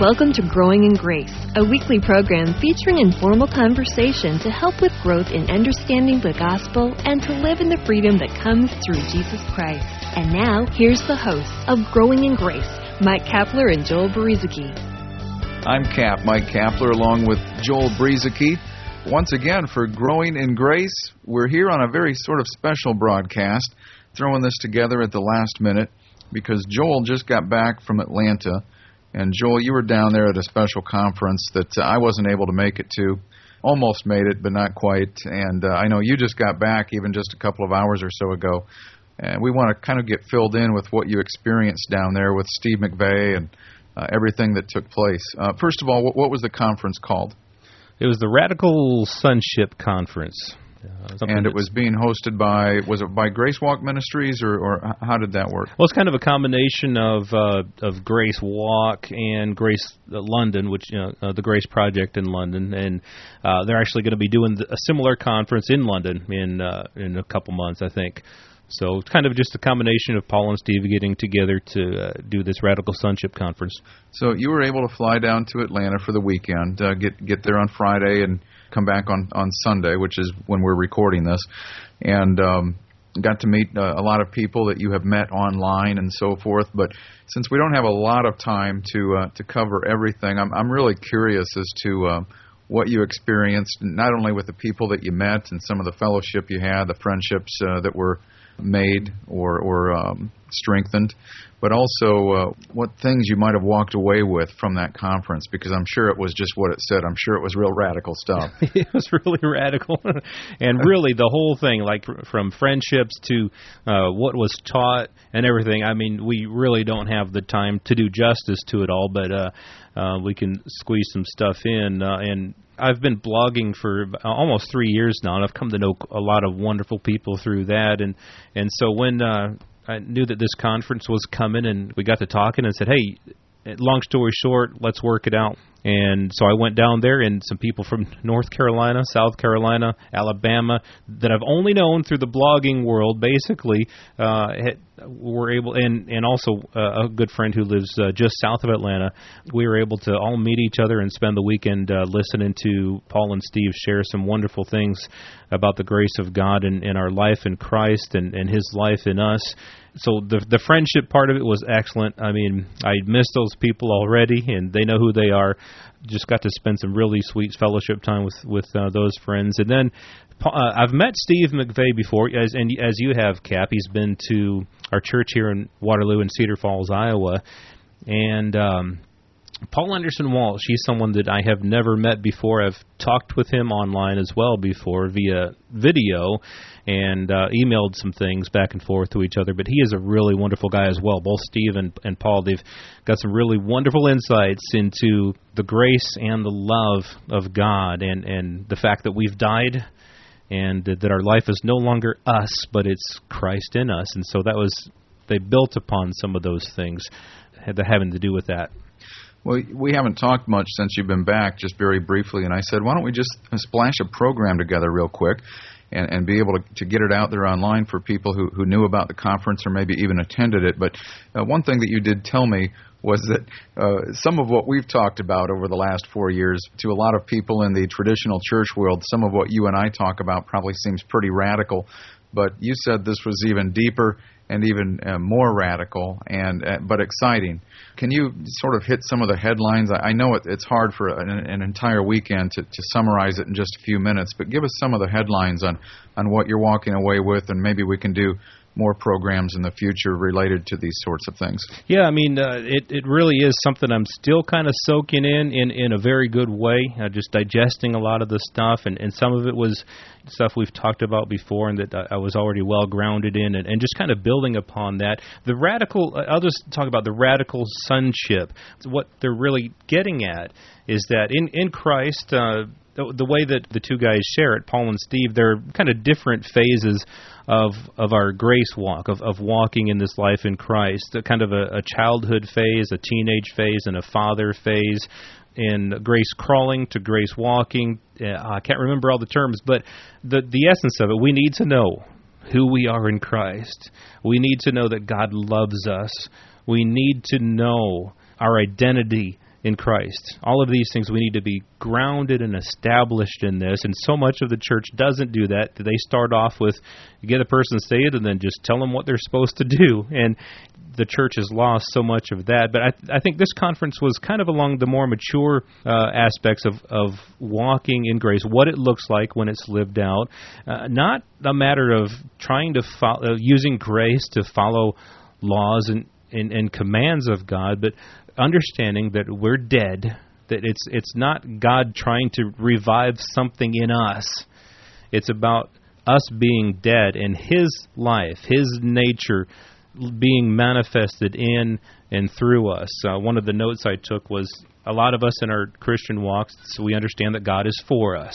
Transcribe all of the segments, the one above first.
Welcome to Growing in Grace, a weekly program featuring informal conversation to help with growth in understanding the gospel and to live in the freedom that comes through Jesus Christ. And now, here's the hosts of Growing in Grace, Mike Kapler and Joel Brueseke. I'm Cap, Mike Kapler, along with Joel Brueseke. Once again, for Growing in Grace, we're here on a very sort of special broadcast, throwing this together at the last minute because Joel just got back from Atlanta and Joel, you were down there at a special conference that uh, I wasn't able to make it to. Almost made it, but not quite. And uh, I know you just got back even just a couple of hours or so ago. And we want to kind of get filled in with what you experienced down there with Steve McVey and uh, everything that took place. Uh, first of all, what, what was the conference called? It was the Radical Sonship Conference. Uh, and it was being hosted by was it by Grace Walk Ministries or, or how did that work? Well, it's kind of a combination of uh, of Grace Walk and Grace uh, London, which you know uh, the Grace Project in London, and uh, they're actually going to be doing a similar conference in London in uh, in a couple months, I think. So it's kind of just a combination of Paul and Steve getting together to uh, do this Radical Sonship conference. So you were able to fly down to Atlanta for the weekend, uh, get get there on Friday, and come back on on Sunday, which is when we're recording this, and um, got to meet uh, a lot of people that you have met online and so forth. But since we don't have a lot of time to uh, to cover everything, I'm I'm really curious as to uh, what you experienced, not only with the people that you met and some of the fellowship you had, the friendships uh, that were made or or um, strengthened, but also uh, what things you might have walked away with from that conference because I'm sure it was just what it said. I'm sure it was real radical stuff. it was really radical, and really the whole thing, like from friendships to uh, what was taught and everything. I mean, we really don't have the time to do justice to it all, but uh, uh, we can squeeze some stuff in uh, and I've been blogging for almost three years now, and I've come to know a lot of wonderful people through that. And and so when uh, I knew that this conference was coming, and we got to talking, and said, "Hey, long story short, let's work it out." And so I went down there, and some people from North Carolina, South Carolina, Alabama, that I've only known through the blogging world, basically, uh, were able, and and also uh, a good friend who lives uh, just south of Atlanta. We were able to all meet each other and spend the weekend uh, listening to Paul and Steve share some wonderful things about the grace of God in our life in Christ and, and His life in us. So the the friendship part of it was excellent. I mean, I missed those people already, and they know who they are. Just got to spend some really sweet fellowship time with with uh, those friends, and then uh, I've met Steve McVey before, as and as you have, Cap. He's been to our church here in Waterloo and Cedar Falls, Iowa, and um, Paul Anderson Walsh. He's someone that I have never met before. I've talked with him online as well before via video, and uh, emailed some things back and forth to each other. But he is a really wonderful guy as well. Both Steve and, and Paul, they've got some really wonderful insights into the grace and the love of God, and and the fact that we've died and that our life is no longer us, but it's Christ in us. And so that was they built upon some of those things having to do with that. Well, we haven't talked much since you've been back, just very briefly, and I said, why don't we just splash a program together real quick and, and be able to, to get it out there online for people who, who knew about the conference or maybe even attended it. But uh, one thing that you did tell me was that uh, some of what we've talked about over the last four years to a lot of people in the traditional church world, some of what you and I talk about probably seems pretty radical. But you said this was even deeper and even uh, more radical and uh, but exciting. Can you sort of hit some of the headlines? I, I know it, it's hard for an, an entire weekend to, to summarize it in just a few minutes, but give us some of the headlines on on what you're walking away with, and maybe we can do more programs in the future related to these sorts of things. Yeah, I mean, uh, it it really is something I'm still kind of soaking in in in a very good way. Uh, just digesting a lot of the stuff, and and some of it was stuff we've talked about before, and that I was already well grounded in, and, and just kind of building upon that. The radical, uh, I'll just talk about the radical sonship. What they're really getting at is that in in Christ. Uh, the, the way that the two guys share it, Paul and Steve, they're kind of different phases of of our grace walk of of walking in this life in Christ, a kind of a, a childhood phase, a teenage phase, and a father phase. In grace crawling to grace walking, uh, I can't remember all the terms, but the the essence of it, we need to know who we are in Christ. We need to know that God loves us. We need to know our identity in Christ. All of these things we need to be grounded and established in this, and so much of the church doesn't do that. They start off with get a person saved and then just tell them what they're supposed to do, and the church has lost so much of that. But I, I think this conference was kind of along the more mature uh, aspects of, of walking in grace, what it looks like when it's lived out, uh, not a matter of trying to follow, uh, using grace to follow laws and, and, and commands of God, but understanding that we're dead, that it's it's not God trying to revive something in us. It's about us being dead and His life, His nature being manifested in and through us. Uh, one of the notes I took was a lot of us in our Christian walks, so we understand that God is for us.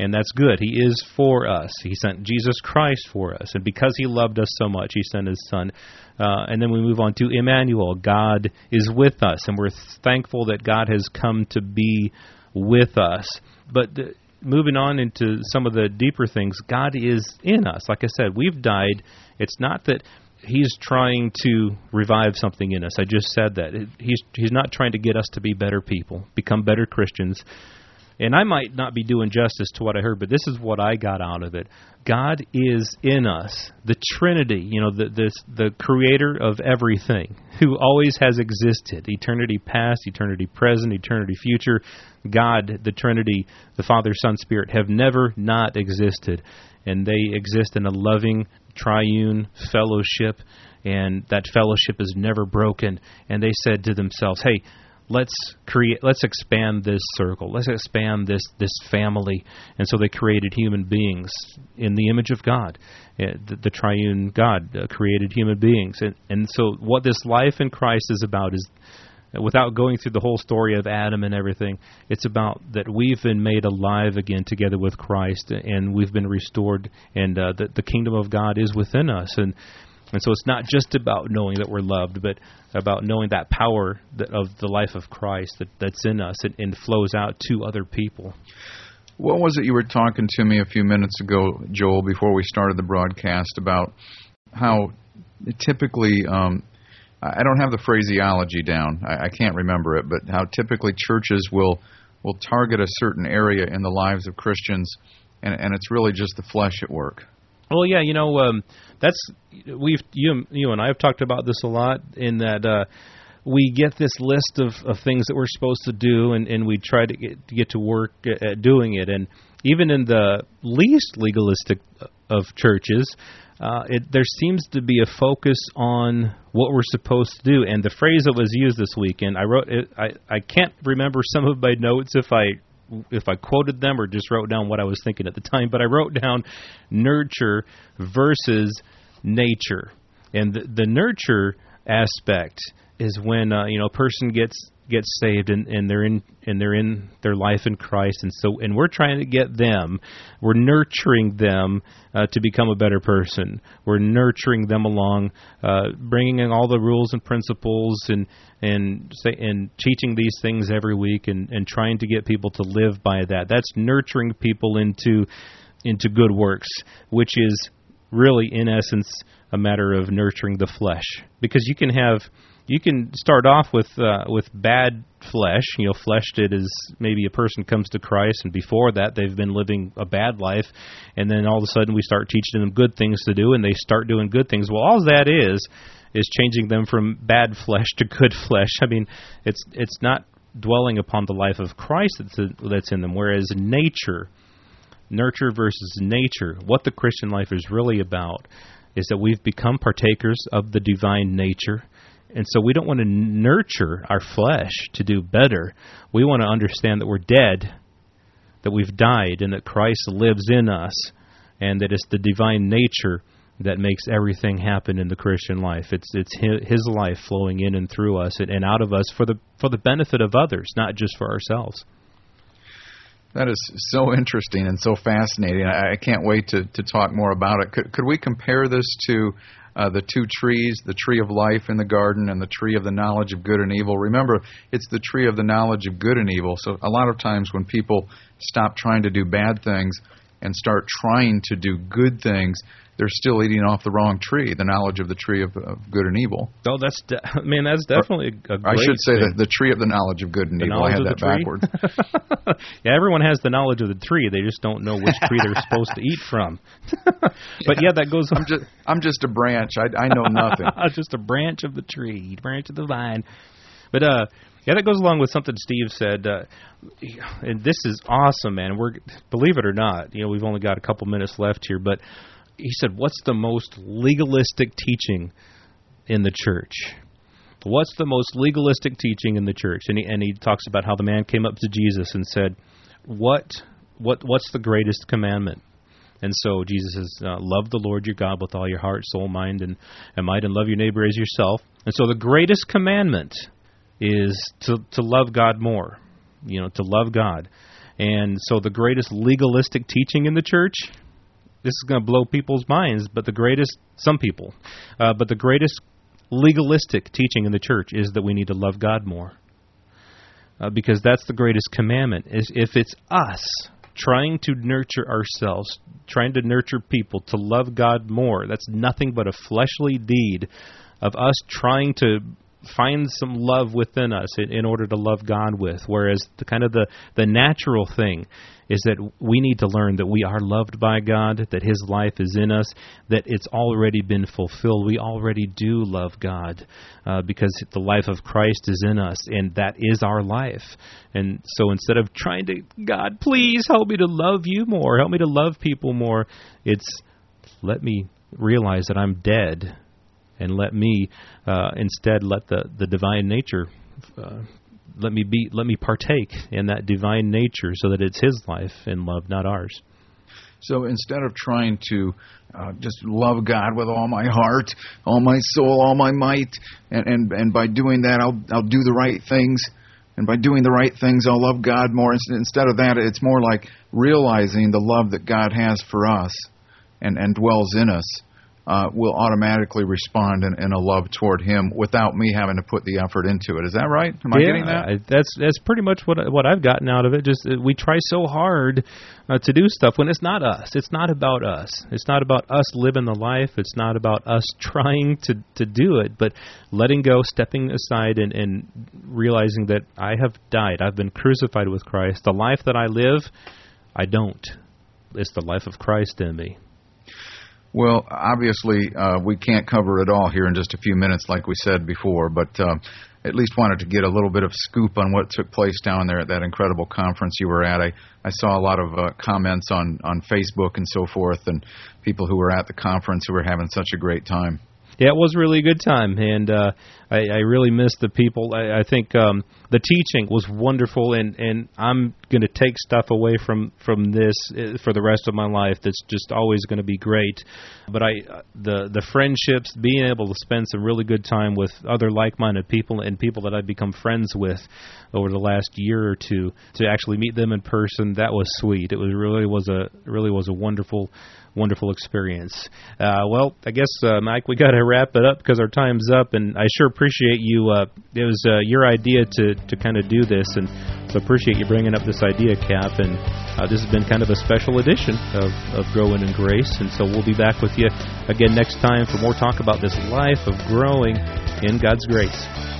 And that's good. He is for us. He sent Jesus Christ for us. And because He loved us so much, He sent His Son. Uh, and then we move on to Emmanuel. God is with us. And we're thankful that God has come to be with us. But the, moving on into some of the deeper things, God is in us. Like I said, we've died. It's not that he's trying to revive something in us. I just said that. He's he's not trying to get us to be better people, become better Christians. And I might not be doing justice to what I heard, but this is what I got out of it. God is in us, the Trinity, you know, the this the creator of everything, who always has existed, eternity past, eternity present, eternity future. God, the Trinity, the Father, Son, Spirit have never not existed, and they exist in a loving triune fellowship, and that fellowship is never broken. And they said to themselves, "Hey, let's create let's expand this circle. Let's expand this this family. And so they created human beings in the image of god. Uh, the, the triune god uh, created human beings. And and so what this life in christ is about is without going through the whole story of Adam and everything, it's about that we've been made alive again together with Christ, and we've been restored, and uh, that the kingdom of God is within us, and and so it's not just about knowing that we're loved, but about knowing that power that, of the life of Christ that, that's in us and, and flows out to other people. What was it you were talking to me a few minutes ago, Joel, before we started the broadcast about how typically um, I don't have the phraseology down. I, I can't remember it, but how typically churches will will target a certain area in the lives of Christians, and, and it's really just the flesh at work. Well, yeah, you know, um, that's we've you you and I have talked about this a lot. In that uh, we get this list of, of things that we're supposed to do, and, and we try to get to get to work at doing it. And even in the least legalistic of churches, uh, it, there seems to be a focus on what we're supposed to do. And the phrase that was used this weekend, I wrote it. I I can't remember some of my notes if I if I quoted them or just wrote down what I was thinking at the time. But I wrote down nurture versus nature, and the, the nurture aspect is when uh, you know a person gets get saved and, and they're in and they're in their life in Christ. And so and we're trying to get them we're nurturing them uh, to become a better person. We're nurturing them along uh, bringing in all the rules and principles and and say, and teaching these things every week and and trying to get people to live by that. That's nurturing people into into good works which is really in essence a matter of nurturing the flesh. Because you can have you can start off with uh, with bad flesh. You know, flesh is maybe a person comes to Christ, and before that they've been living a bad life, and then all of a sudden we start teaching them good things to do, and they start doing good things. Well, all that is is changing them from bad flesh to good flesh. I mean, it's it's not dwelling upon the life of Christ that's that's in them. Whereas nature, nurture versus nature, what the Christian life is really about is that we've become partakers of the divine nature and so we don't want to nurture our flesh to do better. We want to understand that we're dead, that we've died, and that Christ lives in us, and that it's the divine nature that makes everything happen in the Christian life. It's it's His life flowing in and through us and out of us for the for the benefit of others, not just for ourselves. That is so interesting and so fascinating. I, I can't wait to, to talk more about it. Could, could we compare this to uh, the two trees, the tree of life in the garden and the tree of the knowledge of good and evil. Remember, it's the tree of the knowledge of good and evil. So a lot of times when people stop trying to do bad things and start trying to do good things, they're still eating off the wrong tree, the knowledge of the tree of, of good and evil. Oh, that's de- man, that's definitely a great I should say thing. the, the tree of the knowledge of good and The evil. I had that backwards. yeah, everyone has the knowledge of the tree. They just don't know which tree they're supposed to eat from. but yeah, that goes I'm just I'm just a branch. I I know nothing. just a branch of the tree, branch of the vine. But uh, yeah, that goes along with something Steve said, uh, and this is awesome, man. We're believe it or not, you know, we've only got a couple minutes left here, but he said, "What's the most legalistic teaching in the church?" What's the most legalistic teaching in the church? And he and he talks about how the man came up to Jesus and said, "What what what's the greatest commandment?" And so Jesus says, uh, "Love the Lord your God with all your heart, soul, mind, and, and might, and love your neighbor as yourself." And so the greatest commandment is to to love God more. You know, to love God. And so the greatest legalistic teaching in the church. This is going to blow people's minds, but the greatest, some people, uh, but the greatest legalistic teaching in the church is that we need to love God more. Uh, because that's the greatest commandment. Is if it's us trying to nurture ourselves, trying to nurture people to love God more, that's nothing but a fleshly deed of us trying to find some love within us in, in order to love God with. Whereas the kind of the the natural thing is that we need to learn that we are loved by God, that His life is in us, that it's already been fulfilled. We already do love God uh, because the life of Christ is in us, and that is our life. And so instead of trying to, God, please help me to love you more, help me to love people more, it's let me realize that I'm dead and let me uh, instead let the, the divine nature uh, let me be let me partake in that divine nature so that it's his life and love not ours So instead of trying to uh, just love God with all my heart, all my soul, all my might, and, and and by doing that I'll I'll do the right things, and by doing the right things I'll love God more. Instead of that, it's more like realizing the love that God has for us, and and dwells in us. Uh, will automatically respond in, in a love toward Him without me having to put the effort into it. Is that right? Am I getting that? I, that's that's pretty much what what I've gotten out of it. Just uh, we try so hard uh, to do stuff when it's not us. It's not about us. It's not about us living the life. It's not about us trying to to do it, but letting go, stepping aside, and and realizing that I have died. I've been crucified with Christ. The life that I live, I don't. It's the life of Christ in me. Well, obviously, uh, we can't cover it all here in just a few minutes, like we said before, but uh, at least wanted to get a little bit of scoop on what took place down there at that incredible conference you were at. I, I saw a lot of uh, comments on, on Facebook and so forth, and people who were at the conference who were having such a great time. Yeah, it was really a good time, and uh, I, I really missed the people. I, I think um, the teaching was wonderful, and, and I'm going to take stuff away from from this uh, for the rest of my life. That's just always going to be great. But I, uh, the the friendships, being able to spend some really good time with other like-minded people and people that I've become friends with over the last year or two, to actually meet them in person, that was sweet. It was really was a really was a wonderful wonderful experience. Uh, well, I guess uh, Mike, we got to wrap it up because our time's up, and I sure appreciate you. Uh, it was uh, your idea to to kind of do this, and so appreciate you bringing up this idea, Cap. And uh, this has been kind of a special edition of of Growing in Grace, and so we'll be back with you again next time for more talk about this life of growing in God's grace.